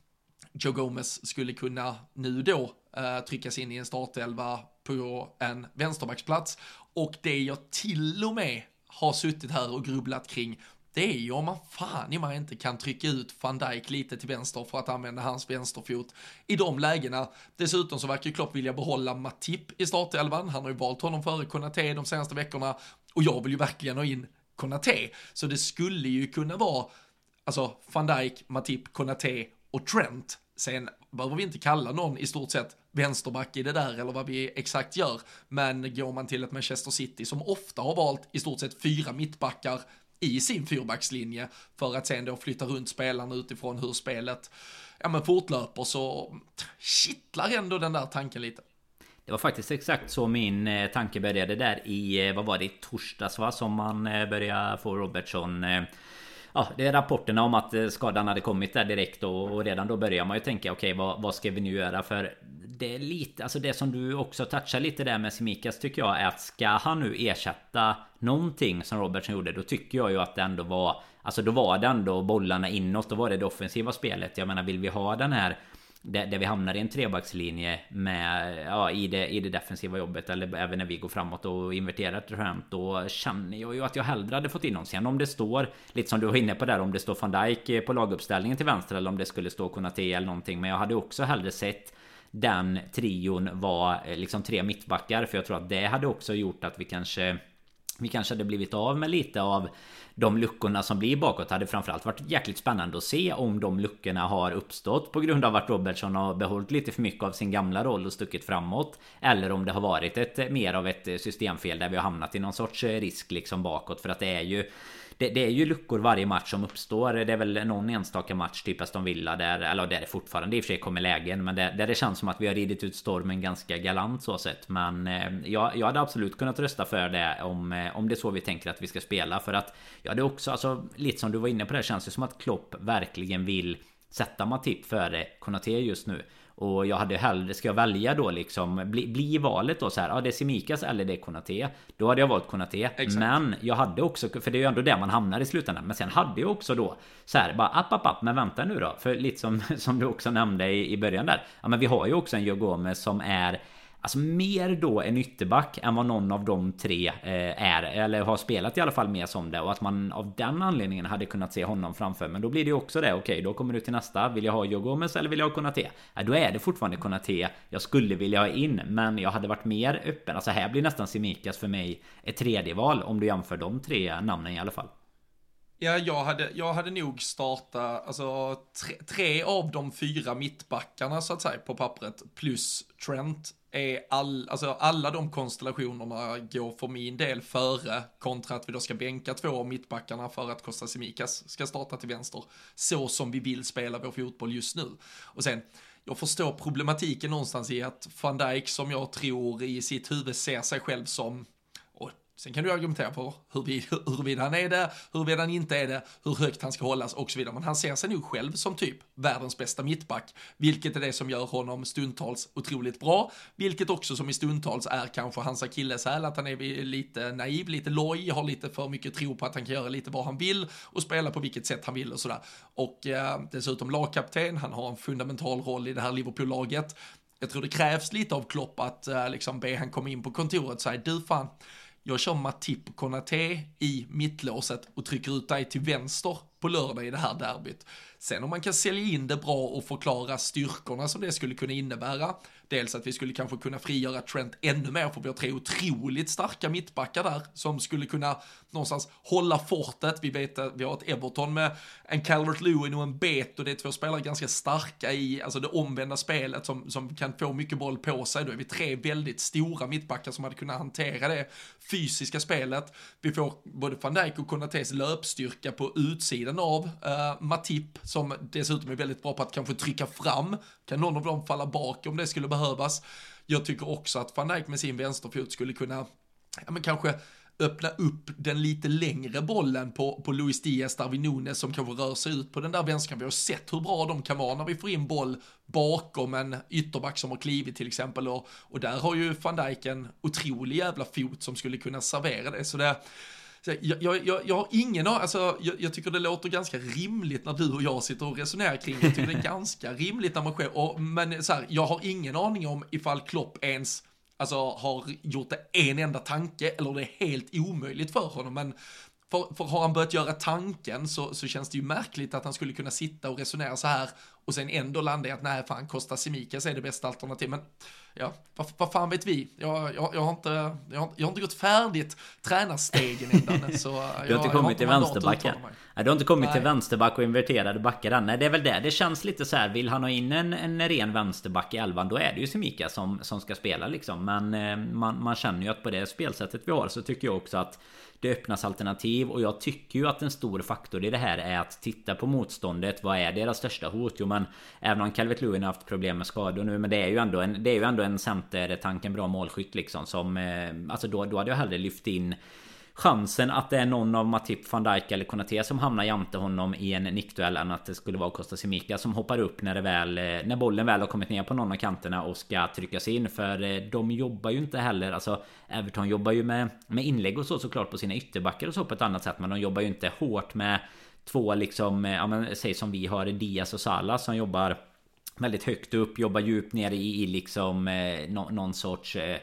Joe Gomez skulle kunna nu då eh, tryckas in i en startelva på en vänsterbacksplats. Och det jag till och med har suttit här och grubblat kring det är ju om man fan i mig inte kan trycka ut van Dijk lite till vänster för att använda hans vänsterfot i de lägena. Dessutom så verkar ju Klopp vilja behålla Matip i startelvan. Han har ju valt honom före Konate de senaste veckorna och jag vill ju verkligen ha in Konate. Så det skulle ju kunna vara alltså van Dijk, Matip, Konate och Trent. Sen behöver vi inte kalla någon i stort sett vänsterback i det där eller vad vi exakt gör. Men går man till ett Manchester City som ofta har valt i stort sett fyra mittbackar i sin fyrbackslinje för att sen då flytta runt spelarna utifrån hur spelet ja, men fortlöper så kittlar ändå den där tanken lite. Det var faktiskt exakt så min eh, tanke började där i, eh, vad var det, i torsdags va? Som man eh, började få Robertson Ja, det är rapporterna om att eh, skadan hade kommit där direkt och, och redan då börjar man ju tänka okej okay, vad, vad ska vi nu göra för det är lite, alltså det som du också touchar lite där med Simikas tycker jag är att ska han nu ersätta någonting som Robertson gjorde då tycker jag ju att det ändå var Alltså då var det ändå bollarna inåt, då var det det offensiva spelet. Jag menar vill vi ha den här där, där vi hamnar i en trebackslinje med ja, i, det, i det defensiva jobbet eller även när vi går framåt och inverterar Trent då känner jag ju att jag hellre hade fått in honom. Sen om det står lite som du var inne på där om det står van Dijk eh, på laguppställningen till vänster eller om det skulle stå Konate eller någonting. Men jag hade också hellre sett den trion var eh, liksom tre mittbackar. För jag tror att det hade också gjort att vi kanske vi kanske hade blivit av med lite av de luckorna som blir bakåt hade framförallt varit jäkligt spännande att se om de luckorna har uppstått på grund av att Robertson har behållit lite för mycket av sin gamla roll och stuckit framåt. Eller om det har varit ett mer av ett systemfel där vi har hamnat i någon sorts risk liksom bakåt för att det är ju det, det, är ju luckor varje match som uppstår. Det är väl någon enstaka match, typ Aston Villa, där, eller där det fortfarande i och för sig kommer lägen, men där, där det känns som att vi har ridit ut stormen ganska galant så sett. Men eh, jag, jag hade absolut kunnat rösta för det om, eh, om det är så vi tänker att vi ska spela. För att ja, det är också, alltså lite som du var inne på det, känns det som att Klopp verkligen vill sätta Matip före Konate just nu. Och jag hade hellre, ska jag välja då liksom Bli, bli valet då så här, ja det är Simikas eller det är Konate Då hade jag valt Konate. Men jag hade också, för det är ju ändå där man hamnar i slutändan. Men sen hade jag också då Så här, bara app app app, men vänta nu då. För lite som, som du också nämnde i, i början där. Ja men vi har ju också en Joe Gomez som är Alltså mer då en ytterback än vad någon av de tre eh, är Eller har spelat i alla fall mer som det Och att man av den anledningen hade kunnat se honom framför. Men då blir det ju också det Okej okay, då kommer du till nästa. Vill jag ha Joe Gomez eller vill jag ha Konate? Ja, då är det fortfarande Konate Jag skulle vilja ha in Men jag hade varit mer öppen. Alltså här blir nästan Simikas för mig Ett tredje val Om du jämför de tre namnen i alla fall. Ja, jag hade, jag hade nog startat, alltså tre, tre, av de fyra mittbackarna så att säga på pappret plus Trent är all, alltså alla de konstellationerna går för min del före kontra att vi då ska bänka två av mittbackarna för att Costa Simikas ska starta till vänster. Så som vi vill spela vår fotboll just nu. Och sen, jag förstår problematiken någonstans i att van Dijk som jag tror i sitt huvud ser sig själv som Sen kan du argumentera på huruvida, huruvida han är det, huruvida han inte är det, hur högt han ska hållas och så vidare. Men han ser sig nog själv som typ världens bästa mittback, vilket är det som gör honom stundtals otroligt bra, vilket också som i stundtals är kanske hans akilleshäl, att han är lite naiv, lite loj, har lite för mycket tro på att han kan göra lite vad han vill och spela på vilket sätt han vill och sådär. Och eh, dessutom lagkapten, han har en fundamental roll i det här Liverpool-laget. Jag tror det krävs lite av Klopp att eh, liksom be han komma in på kontoret och säga, du fan, jag kör Matip Konate i mittlåset och trycker ut dig till vänster på lördag i det här derbyt. Sen om man kan sälja in det bra och förklara styrkorna som det skulle kunna innebära, dels att vi skulle kanske kunna frigöra Trent ännu mer, för vi har tre otroligt starka mittbackar där som skulle kunna någonstans hålla fortet. Vi vet att vi har ett Everton med en Calvert Lewin och en Bet och det är två spelare ganska starka i alltså det omvända spelet som, som kan få mycket boll på sig. Då är vi tre väldigt stora mittbackar som hade kunnat hantera det fysiska spelet. Vi får både van Dijk och Konatés löpstyrka på utsidan av uh, Matip som dessutom är väldigt bra på att kanske trycka fram. Kan någon av dem falla bak om det skulle behövas? Jag tycker också att van Dijk med sin vänsterfot skulle kunna, ja men kanske öppna upp den lite längre bollen på, på Luis Diaz, Darwin Nunes som kanske rör sig ut på den där vänsterkanten. Vi har sett hur bra de kan vara när vi får in boll bakom en ytterback som har klivit till exempel och, och där har ju van Dijk en otrolig jävla fot som skulle kunna servera det. Så det jag, jag, jag, jag har ingen alltså jag, jag, tycker det låter ganska rimligt när du och jag sitter och resonerar kring det. Jag tycker det är ganska rimligt när man sker, och, men så här, jag har ingen aning om ifall Klopp ens alltså, har gjort det en enda tanke eller det är helt omöjligt för honom. Men för, för har han börjat göra tanken så, så känns det ju märkligt att han skulle kunna sitta och resonera så här och sen ändå landa i att nej, fan, Costa Simikas är det bästa alternativet. Men ja, vad, vad fan vet vi? Jag, jag, jag, har inte, jag, har, jag har inte gått färdigt tränarstegen innan. Så jag, du har inte kommit till vänsterbacken. Nej, du har inte kommit Nej. till vänsterback och inverterade backar än. Nej, det är väl det. Det känns lite så här. Vill han ha in en, en ren vänsterback i elvan, då är det ju Simika som, som ska spela liksom. Men eh, man, man känner ju att på det spelsättet vi har så tycker jag också att det öppnas alternativ och jag tycker ju att en stor faktor i det här är att titta på motståndet. Vad är deras största hot? Jo men även om Calvert Lewin har haft problem med skador nu men det är ju ändå en, det är ju ändå en centertank, en bra målskytt liksom som... Eh, alltså då, då hade jag hellre lyft in chansen att det är någon av Matip, van Dijk eller Konaté som hamnar jämte honom i en nickduell än att det skulle vara Costa Simica som hoppar upp när det väl eh, när bollen väl har kommit ner på någon av kanterna och ska tryckas in. För eh, de jobbar ju inte heller alltså Everton jobbar ju med med inlägg och så såklart på sina ytterbackar och så på ett annat sätt men de jobbar ju inte hårt med två liksom ja men säg som vi har Diaz och Salah som jobbar väldigt högt upp jobbar djupt ner i, i liksom eh, någon sorts eh,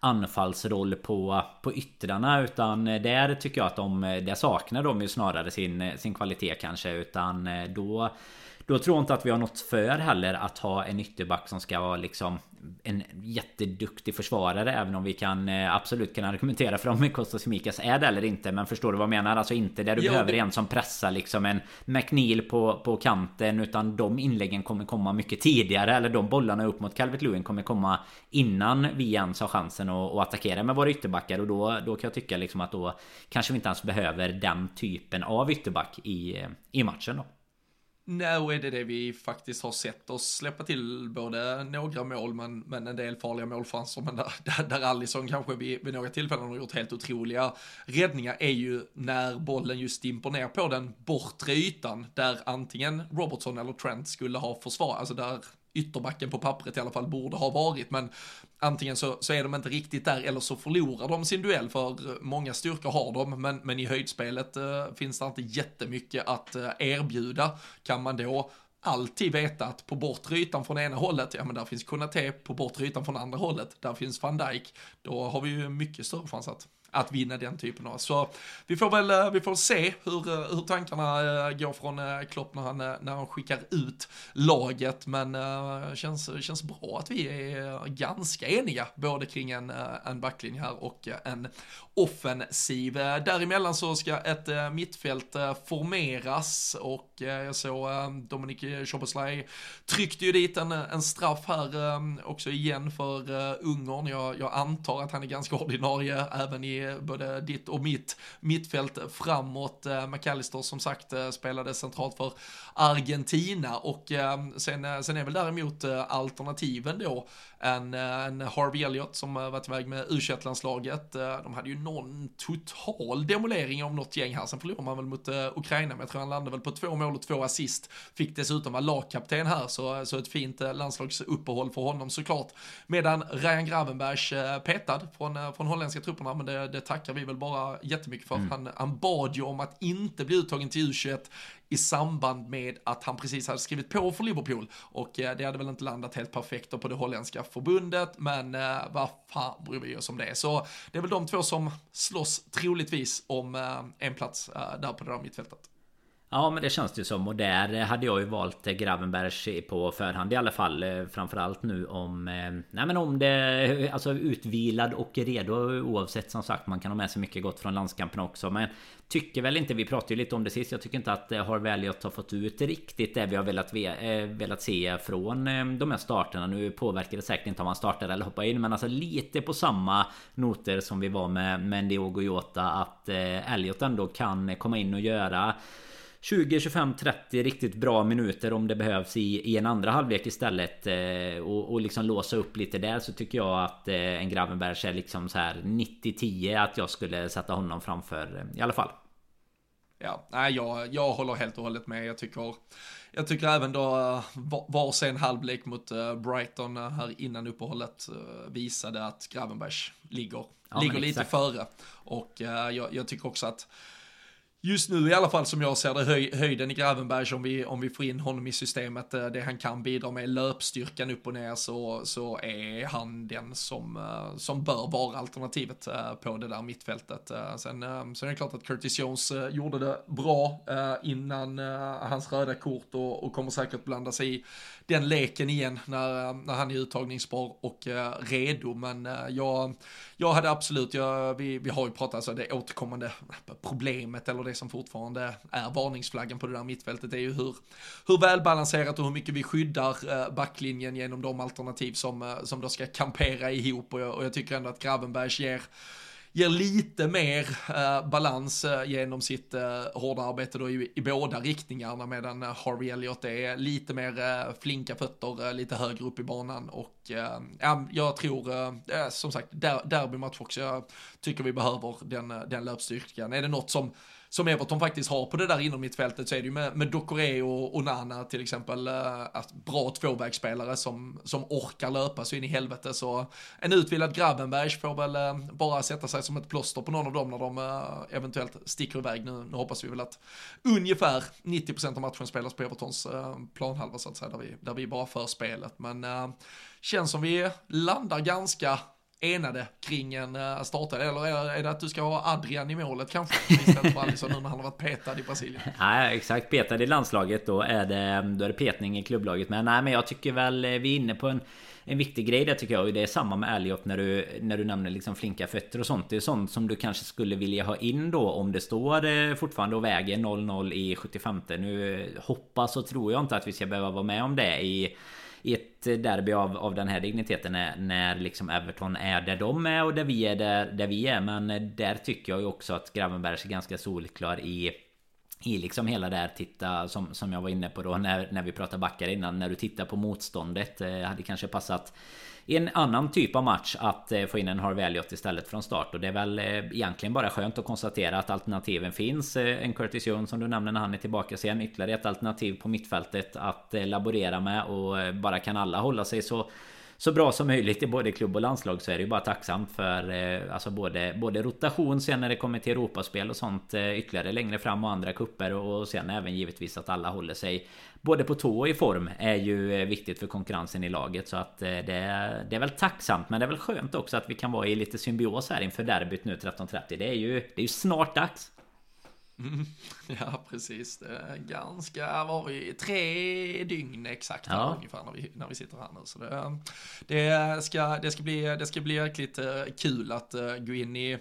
anfallsroll på, på yttrarna. Utan eh, där tycker jag att de eh, Där saknar de ju snarare sin, eh, sin kvalitet kanske. Utan då då tror jag inte att vi har något för heller att ha en ytterback som ska vara liksom en jätteduktig försvarare även om vi kan eh, absolut kan argumentera för om Kostas Mikas är det eller inte men förstår du vad jag menar? Alltså inte där du jo, behöver det... en som pressar liksom en McNeil på, på kanten utan de inläggen kommer komma mycket tidigare eller de bollarna upp mot Calvert Lewin kommer komma innan vi ens har chansen att, att attackera med våra ytterbackar och då, då kan jag tycka liksom att då kanske vi inte ens behöver den typen av ytterback i, i matchen då. Nu är det det vi faktiskt har sett oss släppa till både några mål men, men en del farliga målchanser. Men där, där, där Allison kanske vid, vid några tillfällen har gjort helt otroliga räddningar är ju när bollen just dimper ner på den bortre ytan där antingen Robertson eller Trent skulle ha försvarat, alltså där ytterbacken på pappret i alla fall borde ha varit, men antingen så, så är de inte riktigt där eller så förlorar de sin duell för eh, många styrkor har de, men, men i höjdspelet eh, finns det inte jättemycket att eh, erbjuda. Kan man då alltid veta att på bortre ytan från ena hållet, ja men där finns Konate, på bortre ytan från andra hållet, där finns van Dijk, då har vi ju mycket större chans att att vinna den typen av. Så vi får väl eh, vi får se hur, eh, hur tankarna eh, går från Klopp när han, när han skickar ut laget. Men det känns, känns bra att vi är ganska eniga både kring en, en backlinje här och en offensiv. Däremellan så ska ett eh, mittfält eh, formeras och eh, jag såg Dominic Choboslaj tryckte ju dit en, en straff här också igen för Ungern. Jag, jag antar att han är ganska ordinarie även i både ditt och mitt mittfält framåt. McAllister som sagt spelade centralt för Argentina och sen, sen är väl däremot alternativen då en, en Harvey Elliott som varit iväg med u landslaget De hade ju någon total demolering av något gäng här. Sen förlorade man väl mot Ukraina, men jag tror han landade väl på två mål och två assist. Fick dessutom vara lagkapten här, så, så ett fint landslagsuppehåll för honom såklart. Medan Ryan Gravenbergs petad från, från holländska trupperna, men det, det tackar vi väl bara jättemycket för. Mm. Han, han bad ju om att inte bli uttagen till U21 i samband med att han precis hade skrivit på för Liverpool. Och eh, det hade väl inte landat helt perfekt på det holländska förbundet, men eh, vad fan bryr vi oss om det? Så det är väl de två som slåss troligtvis om eh, en plats eh, där på det där mittfältet. Ja men det känns det som. Och där hade jag ju valt Gravenberg på förhand i alla fall eh, Framförallt nu om eh, Nej men om det Alltså utvilad och redo oavsett som sagt man kan ha med sig mycket gott från landskampen också. Men Tycker väl inte, vi pratade ju lite om det sist Jag tycker inte att eh, Harvey Elliot har fått ut riktigt det vi har velat, velat se från de här starterna. Nu påverkar det säkert inte om han startar eller hoppar in Men alltså lite på samma noter som vi var med, med Diogo Jota Att Elliot ändå kan komma in och göra 20, 25, 30 riktigt bra minuter om det behövs i, i en andra halvlek istället eh, och, och liksom låsa upp lite där så tycker jag att eh, en Gravenberg är liksom så här 90-10 att jag skulle sätta honom framför eh, i alla fall. Ja, nej, jag, jag håller helt och hållet med. Jag tycker, jag tycker även då var, varsin halvlek mot uh, Brighton här innan uppehållet visade att Gravenbergs ligger, ja, ligger lite före. Och jag, jag tycker också att just nu i alla fall som jag ser det höj, höjden i Gravenberg om vi, om vi får in honom i systemet, eh, det han kan bidra med, löpstyrkan upp och ner så, så är han den som, eh, som bör vara alternativet eh, på det där mittfältet. Sen, sen är det klart att Curtis Jones gjorde det bra innan hans röda kort och, och kommer säkert blanda sig i den leken igen när, när han är uttagningsbar och eh, redo. Men eh, jag, jag hade absolut, jag, vi, vi har ju pratat, alltså det återkommande problemet eller det som fortfarande är varningsflaggan på det där mittfältet är ju hur, hur välbalanserat och hur mycket vi skyddar eh, backlinjen genom de alternativ som, eh, som då ska kampera ihop och jag, och jag tycker ändå att Gravenbergs ger ger lite mer eh, balans eh, genom sitt eh, hårda arbete då i, i båda riktningarna medan eh, Harvey Elliott är lite mer eh, flinka fötter eh, lite högre upp i banan och Eh, ja, jag tror eh, eh, som sagt der, derbymatch också. Jag tycker vi behöver den, den löpstyrkan. Är det något som som Everton faktiskt har på det där inom mittfältet så är det ju med, med Dokore och, och Nana till exempel, äh, bra tvåvägsspelare som, som orkar löpa så in i helvete. Så en utvilad Grabenberg får väl äh, bara sätta sig som ett plåster på någon av dem när de äh, eventuellt sticker iväg. Nu, nu hoppas vi väl att ungefär 90% av matchen spelas på Evertons planhalva så att säga, där vi, där vi bara för spelet. Men känns som vi landar ganska enade kring en eh, startare? Eller är, det att du ska ha Adrian i målet kanske? Istället för Alisson nu när han har varit petad i Brasilien. Nej exakt, petad i landslaget då är det, då är det petning i klubblaget. Men nej men jag tycker väl eh, vi är inne på en en viktig grej där tycker jag och det är samma med Elliot när du när du nämner liksom flinka fötter och sånt. Det är sånt som du kanske skulle vilja ha in då om det står eh, fortfarande och väger 0-0 i 75. Nu hoppas och tror jag inte att vi ska behöva vara med om det i i ett derby av, av den här digniteten när, när liksom Everton är där de är och där vi är där, där vi är. Men där tycker jag ju också att Gravenberg är ganska solklar i i liksom hela det här titta som, som jag var inne på då när, när vi pratade backar innan När du tittar på motståndet eh, Hade kanske passat i en annan typ av match att eh, få in en Harvey Elliott istället från start. Och det är väl eh, egentligen bara skönt att konstatera att alternativen finns. Eh, en Curtis Jones som du nämner när han är tillbaka sen. Ytterligare ett alternativ på mittfältet att laborera med och bara kan alla hålla sig så så bra som möjligt i både klubb och landslag så är det ju bara tacksamt för eh, alltså både, både rotation sen när det kommer till Europaspel och sånt eh, ytterligare längre fram och andra kupper och sen även givetvis att alla håller sig både på tå och i form är ju eh, viktigt för konkurrensen i laget. Så att det, det är väl tacksamt men det är väl skönt också att vi kan vara i lite symbios här inför derbyt nu 13.30 det är ju det är ju snart dags. Mm, ja, precis. Det är ganska, var vi, tre dygn exakt här ja. ungefär när vi, när vi sitter här nu. Så det, det, ska, det, ska, bli, det ska bli jäkligt uh, kul att uh, gå in i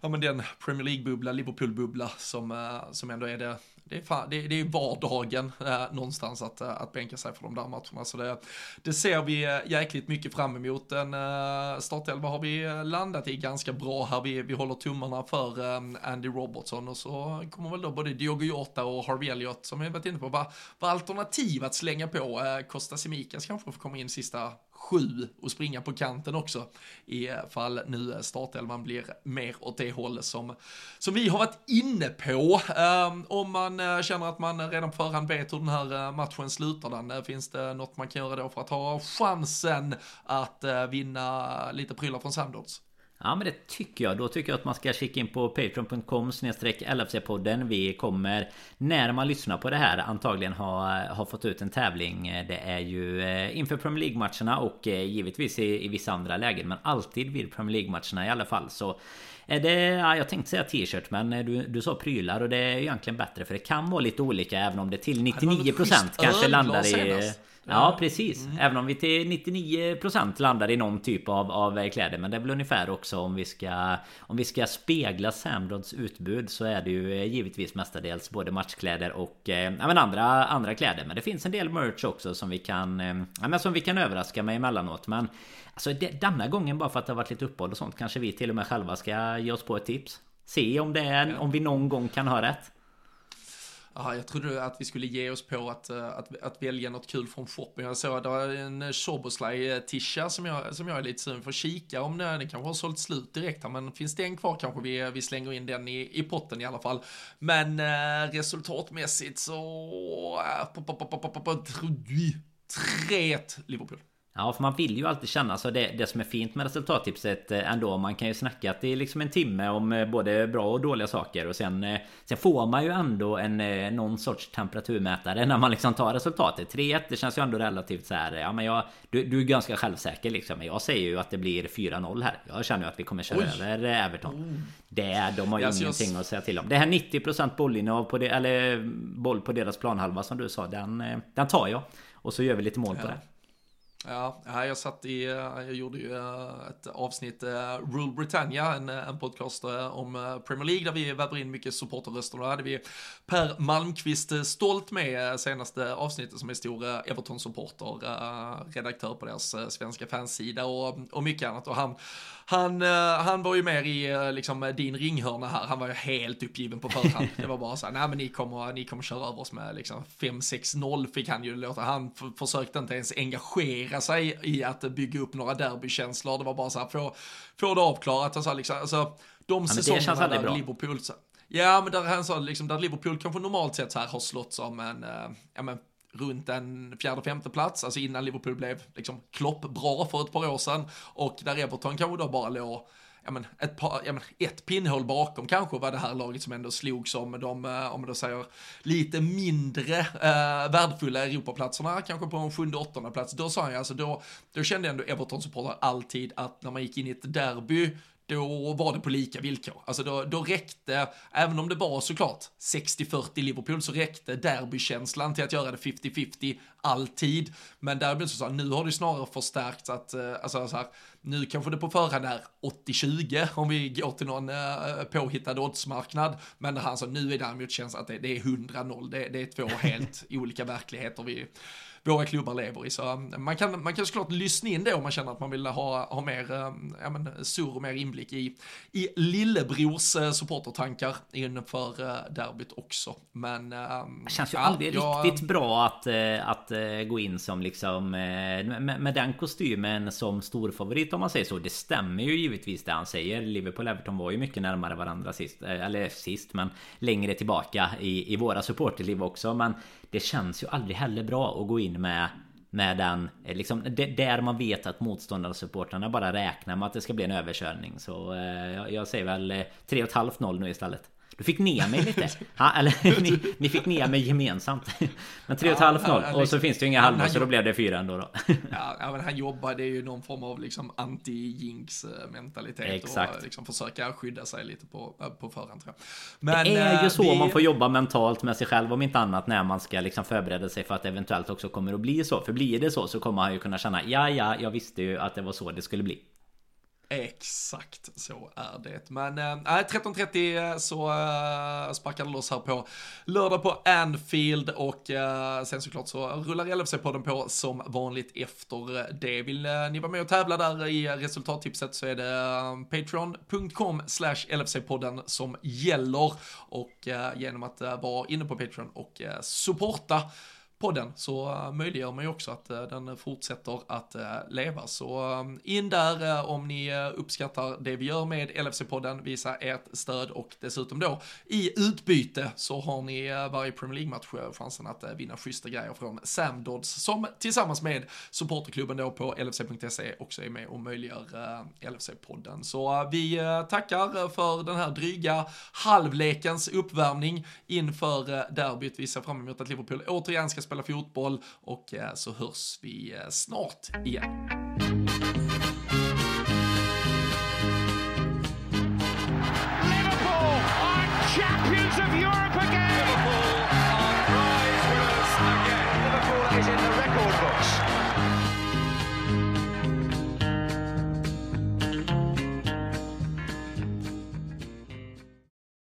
ja, men den Premier League-bubbla, Liverpool-bubbla som, uh, som ändå är det det är, fan, det, det är vardagen eh, någonstans att, eh, att bänka sig för de där matcherna. Så det, det ser vi eh, jäkligt mycket fram emot. En eh, startelva har vi eh, landat i ganska bra här. Vi, vi håller tummarna för eh, Andy Robertson och så kommer väl då både Diogo Jota och Harvey Elliott som vi varit inne på Vad var alternativ att slänga på. Eh, Costa Simikas kanske får komma in sista sju och springa på kanten också ifall nu startelvan blir mer åt det hållet som, som vi har varit inne på. Um, om man eh, känner att man redan på förhand vet hur den här eh, matchen slutar den, eh, finns det något man kan göra då för att ha chansen att vinna lite prylar från Sandords? Ja men det tycker jag. Då tycker jag att man ska kika in på patreon.com LFC-podden. Vi kommer när man lyssnar på det här antagligen ha, ha fått ut en tävling. Det är ju eh, inför Premier League-matcherna och eh, givetvis i, i vissa andra lägen. Men alltid vid Premier League-matcherna i alla fall. Så är det, ja, jag tänkte säga t-shirt men eh, du, du sa prylar och det är egentligen bättre för det kan vara lite olika även om det till 99% kanske landar i... Senast. Ja precis. Mm. Även om vi till 99% landar i någon typ av, av kläder. Men det är väl ungefär också om vi ska Om vi ska spegla Samrods utbud Så är det ju eh, givetvis mestadels både matchkläder och eh, ja, men andra, andra kläder. Men det finns en del merch också som vi kan eh, ja, men Som vi kan överraska med emellanåt. Men Alltså det, denna gången bara för att det har varit lite uppehåll och sånt Kanske vi till och med själva ska ge oss på ett tips. Se om det är, om vi någon gång kan ha rätt Ja, jag trodde att vi skulle ge oss på att, att, att välja något kul från shopping. Jag såg att det var en Soboslaj-tisha som jag, som jag är lite sugen för att kika om den kanske har sålt slut direkt här, men finns det en kvar kanske vi, vi slänger in den i, i potten i alla fall. Men eh, resultatmässigt så... Äh, 3-1 Liverpool. Ja, för man vill ju alltid känna så det, det som är fint med resultattipset eh, ändå. Man kan ju snacka att det är liksom en timme om eh, både bra och dåliga saker. Och sen, eh, sen får man ju ändå en, någon sorts temperaturmätare när man liksom tar resultatet. 3-1, det känns ju ändå relativt så här. Ja, men jag, du, du är ganska självsäker liksom. Men jag säger ju att det blir 4-0 här. Jag känner ju att vi kommer köra Oj. över Everton. Oh. Det, de har ju yes, ingenting yes. att säga till om. Det här 90% bollinnehav på det, eller boll på deras planhalva som du sa. Den, den tar jag. Och så gör vi lite mål på det. Ja, jag satt i, eh, jag gjorde ju eh, ett avsnitt, eh, Rule Britannia, en, en podcast om Premier League där vi väver in mycket supporterröster. Då hade vi Per Malmqvist stolt med senaste avsnittet som är stor Everton-supporter, redaktör på deras svenska fansida och, och mycket annat. Och han, han, han var ju mer i liksom din ringhörna här, han var ju helt uppgiven på förhand. Det var bara så här, nej men ni kommer, ni kommer köra över oss med liksom 5-6-0 fick han ju låta, han försökte inte ens engagera engagera sig i att bygga upp några derbykänslor. Det var bara så här, få, få det avklarat. Alltså, liksom, alltså, de ja, säsongerna där. Liverpool, så, ja men där han sa liksom, där Liverpool kanske normalt sett så här har slått som en, äh, ja men, runt en fjärde femte plats, alltså innan Liverpool blev liksom kloppbra för ett par år sedan och där Everton kanske då bara låg ja, men, ett, par, ja, men, ett pinnhål bakom kanske var det här laget som ändå slog som de, eh, om man då säger, lite mindre eh, värdefulla Europaplatserna, kanske på en sjunde, åttonde plats. Då sa jag alltså, då, då kände ändå Everton-supportrar alltid att när man gick in i ett derby, då var det på lika villkor. Alltså då, då räckte, även om det var såklart 60-40 Liverpool, så räckte derbykänslan till att göra det 50-50 alltid. Men däremot så, så nu har det snarare förstärkts att, eh, alltså så här, nu kanske det på förhand är 80-20 om vi går till någon eh, påhittad oddsmarknad. Men han sa nu är däremot känns att det, det är 100-0, det, det, är två helt olika verkligheter vi våra klubbar lever i. Så um, man kan, man kan såklart lyssna in det om man känner att man vill ha, ha mer, um, ja men, surr och mer inblick i, i lillebrors uh, supportertankar inför uh, derbyt också. Men... Um, det känns ju aldrig ja, riktigt bra att, uh, att gå in som liksom med, med den kostymen som storfavorit om man säger så. Det stämmer ju givetvis det han säger. Liverpool och Everton var ju mycket närmare varandra sist. Eller sist, men längre tillbaka i, i våra supporterliv också. Men det känns ju aldrig heller bra att gå in med med den, eh, liksom, där man vet att motståndarsupportrarna bara räknar med att det ska bli en överkörning. Så eh, jag, jag säger väl eh, 3,5-0 nu istället. Du fick ner mig lite. Ha, eller ni, ni, fick ner mig gemensamt. Men 3,5-0 ja, och så finns det ju inga halvor så då blev det 4 ändå då. Ja, men han jobbade ju någon form av liksom anti-jinx mentalitet. Exakt. Och liksom försöka skydda sig lite på, på förhand tror jag. Men, det är ju så det... man får jobba mentalt med sig själv om inte annat när man ska liksom förbereda sig för att det eventuellt också kommer att bli så. För blir det så så kommer han ju kunna känna ja, ja, jag visste ju att det var så det skulle bli. Exakt så är det. Men eh, äh, 13.30 eh, så äh, sparkar det loss här på lördag på Anfield och äh, sen såklart så rullar LFC-podden på som vanligt efter det. Vill äh, ni vara med och tävla där i resultattipset så är det äh, patreon.com slash LFC-podden som gäller och äh, genom att äh, vara inne på Patreon och supporta podden så eh, möjliggör man ju också att eh, den fortsätter att eh, leva. Så in där om ni uppskattar det vi gör med LFC-podden, visa ert stöd och dessutom då i utbyte så har ni varje Premier League-match chansen att vinna schyssta grejer från Sam Dodds som tillsammans med supporterklubben då på LFC.se också är med och möjliggör LFC-podden. Så vi tackar för den här dryga halvlekens uppvärmning inför derbyt. Vi ser fram emot att Liverpool återigen ska spela spela fotboll och eh, så hörs vi eh, snart igen. Liverpool are champions of Europe!